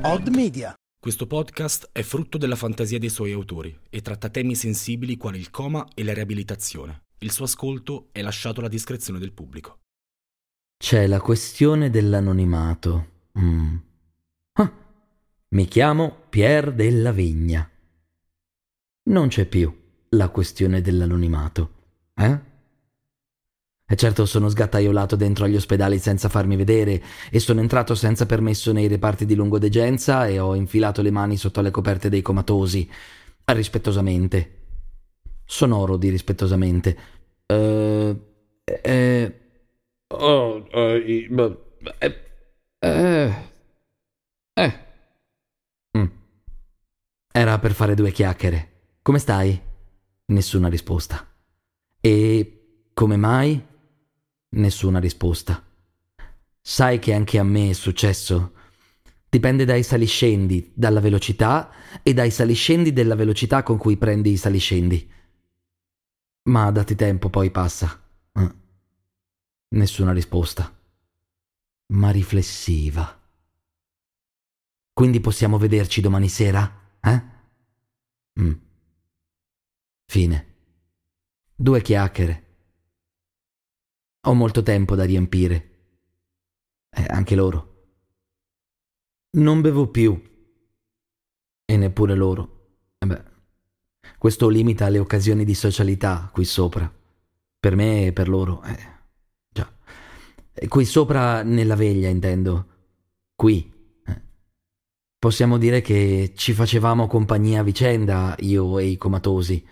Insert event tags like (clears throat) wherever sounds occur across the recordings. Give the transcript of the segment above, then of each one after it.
Odd Media. Questo podcast è frutto della fantasia dei suoi autori e tratta temi sensibili quali il coma e la riabilitazione. Il suo ascolto è lasciato alla discrezione del pubblico. C'è la questione dell'anonimato. Mm. Ah, mi chiamo Pier della Vigna. Non c'è più la questione dell'anonimato. Eh? E certo sono sgattaiolato dentro agli ospedali senza farmi vedere e sono entrato senza permesso nei reparti di lungodegenza e ho infilato le mani sotto le coperte dei comatosi. Rispettosamente. Sonoro di rispettosamente. Eh... eh oh, eh, eh, eh, eh. Mm. Era per fare due chiacchiere. Come stai? Nessuna risposta. E come mai? Nessuna risposta. Sai che anche a me è successo? Dipende dai saliscendi, dalla velocità e dai saliscendi della velocità con cui prendi i saliscendi. Ma dati tempo, poi passa. Eh. Nessuna risposta. Ma riflessiva. Quindi possiamo vederci domani sera? Eh? Mm. Fine. Due chiacchiere. Ho molto tempo da riempire. Eh, anche loro. Non bevo più. E neppure loro. E beh, questo limita le occasioni di socialità qui sopra. Per me e per loro. Eh, già. E qui sopra nella veglia, intendo. Qui. Eh. Possiamo dire che ci facevamo compagnia a vicenda, io e i comatosi.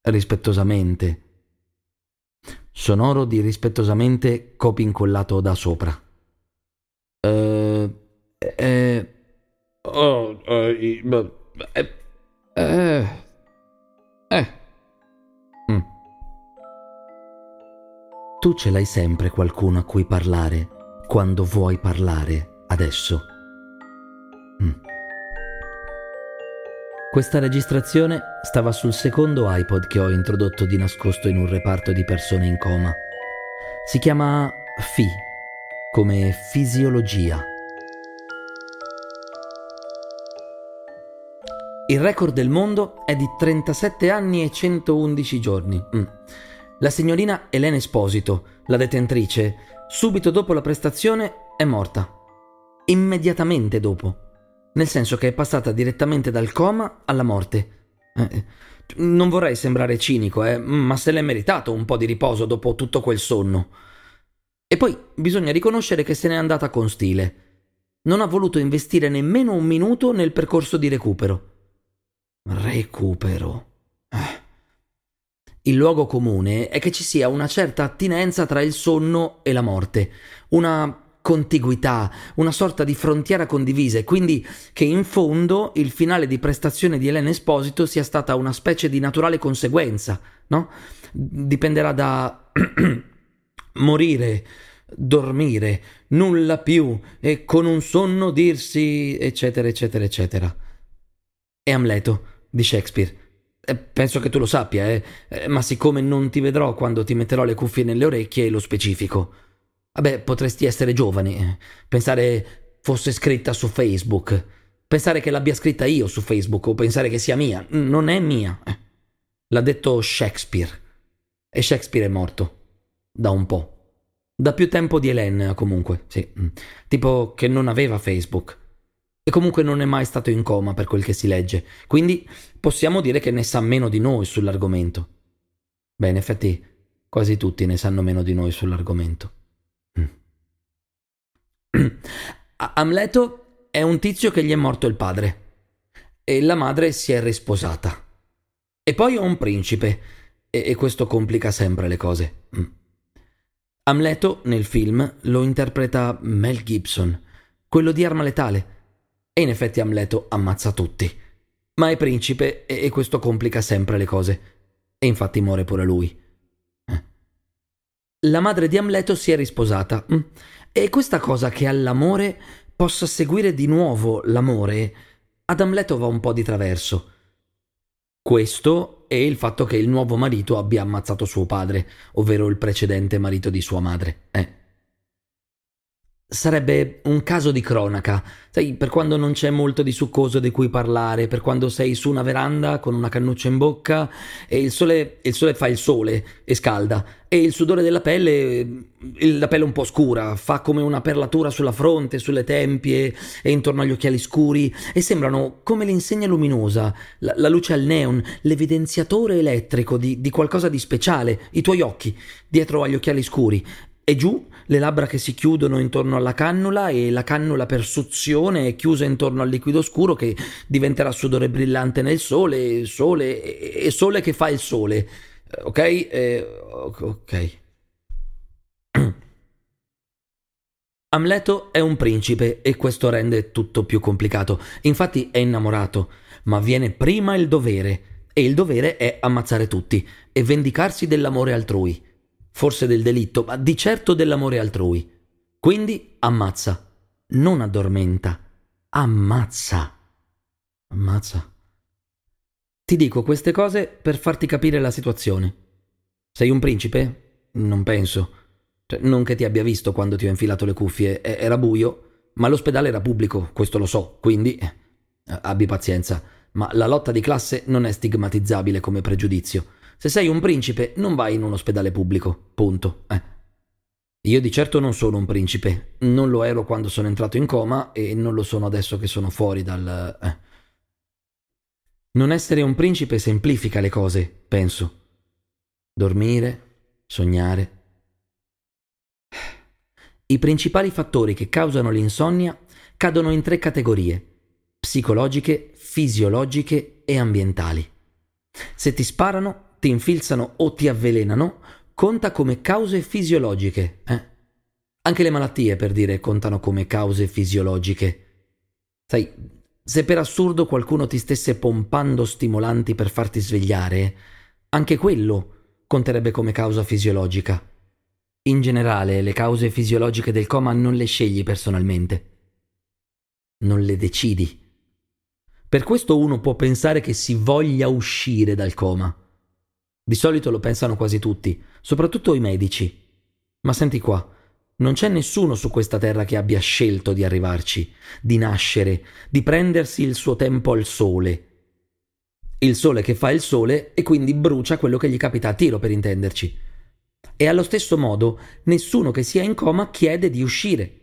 Rispettosamente sonoro di rispettosamente copy incollato da sopra. Eh. Eh. Oh, eh. Eh. Eh. eh. Mm. Tu ce l'hai sempre qualcuno a cui parlare quando vuoi parlare adesso. Mm. Questa registrazione stava sul secondo iPod che ho introdotto di nascosto in un reparto di persone in coma. Si chiama FI, come fisiologia. Il record del mondo è di 37 anni e 111 giorni. Mm. La signorina Elena Esposito, la detentrice, subito dopo la prestazione è morta. Immediatamente dopo nel senso che è passata direttamente dal coma alla morte. Eh, non vorrei sembrare cinico, eh, ma se l'è meritato un po' di riposo dopo tutto quel sonno. E poi bisogna riconoscere che se n'è andata con stile. Non ha voluto investire nemmeno un minuto nel percorso di recupero. Recupero. Eh. Il luogo comune è che ci sia una certa attinenza tra il sonno e la morte, una contiguità, una sorta di frontiera condivisa e quindi che in fondo il finale di prestazione di Elena Esposito sia stata una specie di naturale conseguenza, no? Dipenderà da (clears throat) morire, dormire, nulla più e con un sonno dirsi eccetera eccetera eccetera. E Amleto di Shakespeare. Eh, penso che tu lo sappia, eh? eh, ma siccome non ti vedrò quando ti metterò le cuffie nelle orecchie, lo specifico. Vabbè, potresti essere giovane, pensare fosse scritta su Facebook, pensare che l'abbia scritta io su Facebook o pensare che sia mia. Non è mia. L'ha detto Shakespeare. E Shakespeare è morto. Da un po'. Da più tempo di Hélène, comunque, sì. Tipo che non aveva Facebook. E comunque non è mai stato in coma per quel che si legge. Quindi possiamo dire che ne sa meno di noi sull'argomento. Beh, in effetti quasi tutti ne sanno meno di noi sull'argomento. Amleto è un tizio che gli è morto il padre e la madre si è risposata. E poi ho un principe e, e questo complica sempre le cose. Mm. Amleto nel film lo interpreta Mel Gibson, quello di Arma Letale. E in effetti Amleto ammazza tutti. Ma è principe e, e questo complica sempre le cose. E infatti muore pure lui. Eh. La madre di Amleto si è risposata mm. E questa cosa che all'amore possa seguire di nuovo l'amore, ad Amleto va un po' di traverso. Questo e il fatto che il nuovo marito abbia ammazzato suo padre, ovvero il precedente marito di sua madre. Eh. Sarebbe un caso di cronaca, sai, per quando non c'è molto di succoso di cui parlare, per quando sei su una veranda con una cannuccia in bocca e il sole, il sole fa il sole e scalda e il sudore della pelle, la pelle un po' scura, fa come una perlatura sulla fronte, sulle tempie e intorno agli occhiali scuri e sembrano come l'insegna luminosa, la, la luce al neon, l'evidenziatore elettrico di, di qualcosa di speciale, i tuoi occhi, dietro agli occhiali scuri e giù le labbra che si chiudono intorno alla cannula e la cannula per suzione è chiusa intorno al liquido scuro che diventerà sudore brillante nel sole, sole e sole che fa il sole. Ok? Eh, ok. (clears throat) Amleto è un principe e questo rende tutto più complicato. Infatti è innamorato, ma viene prima il dovere e il dovere è ammazzare tutti e vendicarsi dell'amore altrui forse del delitto, ma di certo dell'amore altrui. Quindi ammazza, non addormenta, ammazza. Ammazza. Ti dico queste cose per farti capire la situazione. Sei un principe? Non penso. Cioè, non che ti abbia visto quando ti ho infilato le cuffie, era buio, ma l'ospedale era pubblico, questo lo so, quindi eh, abbi pazienza. Ma la lotta di classe non è stigmatizzabile come pregiudizio. Se sei un principe, non vai in un ospedale pubblico. Punto. Eh. Io di certo non sono un principe. Non lo ero quando sono entrato in coma e non lo sono adesso che sono fuori dal. Eh. Non essere un principe semplifica le cose, penso. Dormire, sognare. I principali fattori che causano l'insonnia cadono in tre categorie psicologiche, fisiologiche e ambientali. Se ti sparano, ti infilzano o ti avvelenano, conta come cause fisiologiche. Eh? Anche le malattie, per dire, contano come cause fisiologiche. Sai, se per assurdo qualcuno ti stesse pompando stimolanti per farti svegliare, anche quello conterebbe come causa fisiologica. In generale, le cause fisiologiche del coma non le scegli personalmente. Non le decidi. Per questo uno può pensare che si voglia uscire dal coma. Di solito lo pensano quasi tutti, soprattutto i medici. Ma senti qua, non c'è nessuno su questa terra che abbia scelto di arrivarci, di nascere, di prendersi il suo tempo al sole. Il sole che fa il sole e quindi brucia quello che gli capita a tiro, per intenderci. E allo stesso modo, nessuno che sia in coma chiede di uscire.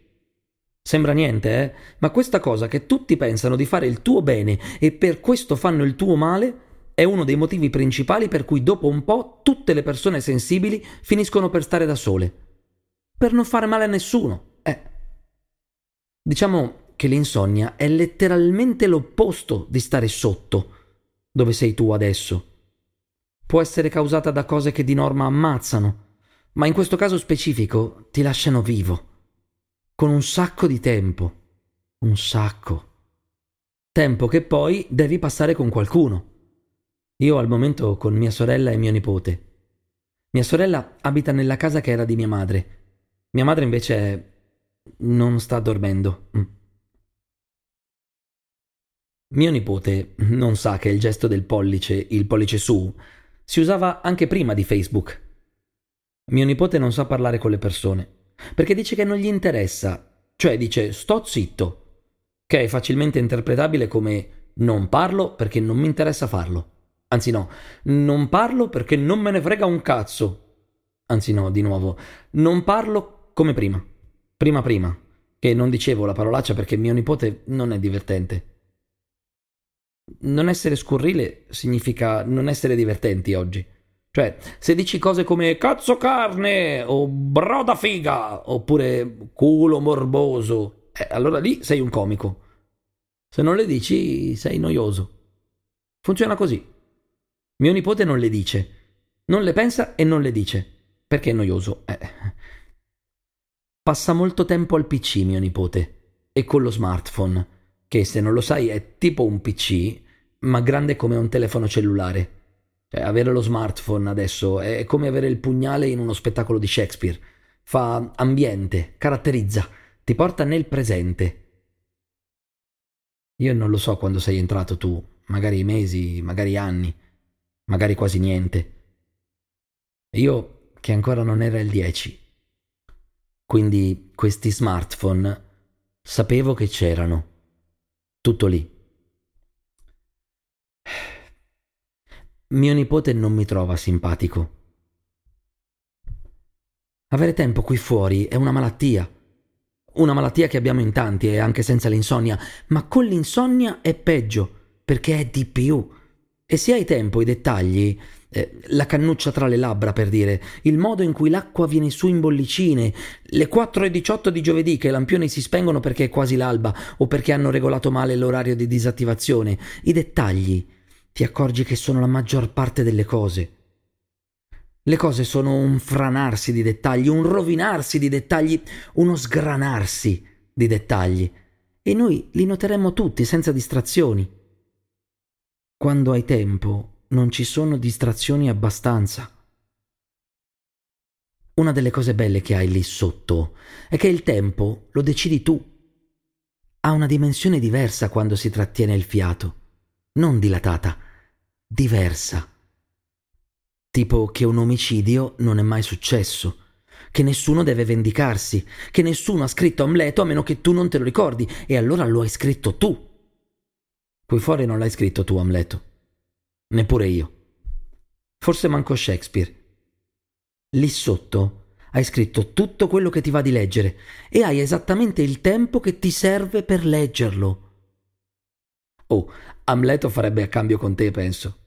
Sembra niente, eh? Ma questa cosa che tutti pensano di fare il tuo bene e per questo fanno il tuo male è uno dei motivi principali per cui dopo un po' tutte le persone sensibili finiscono per stare da sole. Per non fare male a nessuno. Eh. Diciamo che l'insonnia è letteralmente l'opposto di stare sotto, dove sei tu adesso. Può essere causata da cose che di norma ammazzano, ma in questo caso specifico ti lasciano vivo, con un sacco di tempo. Un sacco. Tempo che poi devi passare con qualcuno. Io al momento con mia sorella e mio nipote. Mia sorella abita nella casa che era di mia madre. Mia madre invece non sta dormendo. Mm. Mio nipote non sa che il gesto del pollice, il pollice su, si usava anche prima di Facebook. Mio nipote non sa parlare con le persone, perché dice che non gli interessa, cioè dice sto zitto, che è facilmente interpretabile come non parlo perché non mi interessa farlo. Anzi no, non parlo perché non me ne frega un cazzo. Anzi no, di nuovo, non parlo come prima. Prima prima, che non dicevo la parolaccia perché mio nipote non è divertente. Non essere scurrile significa non essere divertenti oggi. Cioè, se dici cose come cazzo carne o broda figa oppure culo morboso, eh, allora lì sei un comico. Se non le dici, sei noioso. Funziona così. Mio nipote non le dice. Non le pensa e non le dice. Perché è noioso. Eh. Passa molto tempo al PC, mio nipote. E con lo smartphone. Che se non lo sai è tipo un PC, ma grande come un telefono cellulare. Cioè, avere lo smartphone adesso è come avere il pugnale in uno spettacolo di Shakespeare. Fa ambiente, caratterizza, ti porta nel presente. Io non lo so quando sei entrato tu, magari mesi, magari anni magari quasi niente. Io che ancora non era il 10. quindi questi smartphone, sapevo che c'erano. Tutto lì. Mio nipote non mi trova simpatico. Avere tempo qui fuori è una malattia. Una malattia che abbiamo in tanti e anche senza l'insonnia, ma con l'insonnia è peggio, perché è di più. E se hai tempo, i dettagli, eh, la cannuccia tra le labbra per dire, il modo in cui l'acqua viene su in bollicine, le 4.18 di giovedì che i lampioni si spengono perché è quasi l'alba o perché hanno regolato male l'orario di disattivazione, i dettagli, ti accorgi che sono la maggior parte delle cose. Le cose sono un franarsi di dettagli, un rovinarsi di dettagli, uno sgranarsi di dettagli. E noi li noteremmo tutti senza distrazioni. Quando hai tempo non ci sono distrazioni abbastanza. Una delle cose belle che hai lì sotto è che il tempo lo decidi tu. Ha una dimensione diversa quando si trattiene il fiato, non dilatata, diversa. Tipo che un omicidio non è mai successo, che nessuno deve vendicarsi, che nessuno ha scritto Amleto a meno che tu non te lo ricordi, e allora lo hai scritto tu. Qui fuori non l'hai scritto tu, Amleto. Neppure io. Forse manco Shakespeare. Lì sotto hai scritto tutto quello che ti va di leggere e hai esattamente il tempo che ti serve per leggerlo. Oh, Amleto farebbe a cambio con te, penso.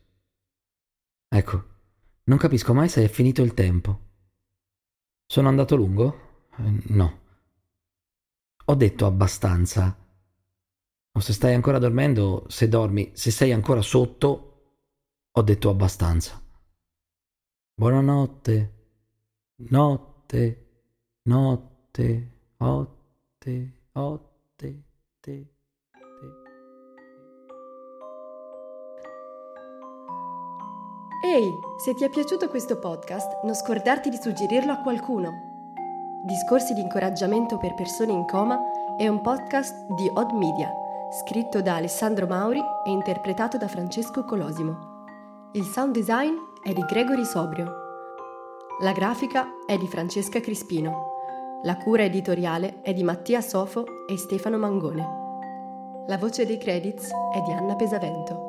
Ecco, non capisco mai se è finito il tempo. Sono andato lungo? Eh, no. Ho detto abbastanza. O se stai ancora dormendo, se dormi, se sei ancora sotto, ho detto abbastanza. Buonanotte, notte, notte, otte, otte, te. Ehi, se ti è piaciuto questo podcast, non scordarti di suggerirlo a qualcuno. Discorsi di incoraggiamento per persone in coma è un podcast di Odd Media, scritto da Alessandro Mauri e interpretato da Francesco Colosimo. Il sound design è di Gregory Sobrio. La grafica è di Francesca Crispino. La cura editoriale è di Mattia Sofo e Stefano Mangone. La voce dei credits è di Anna Pesavento.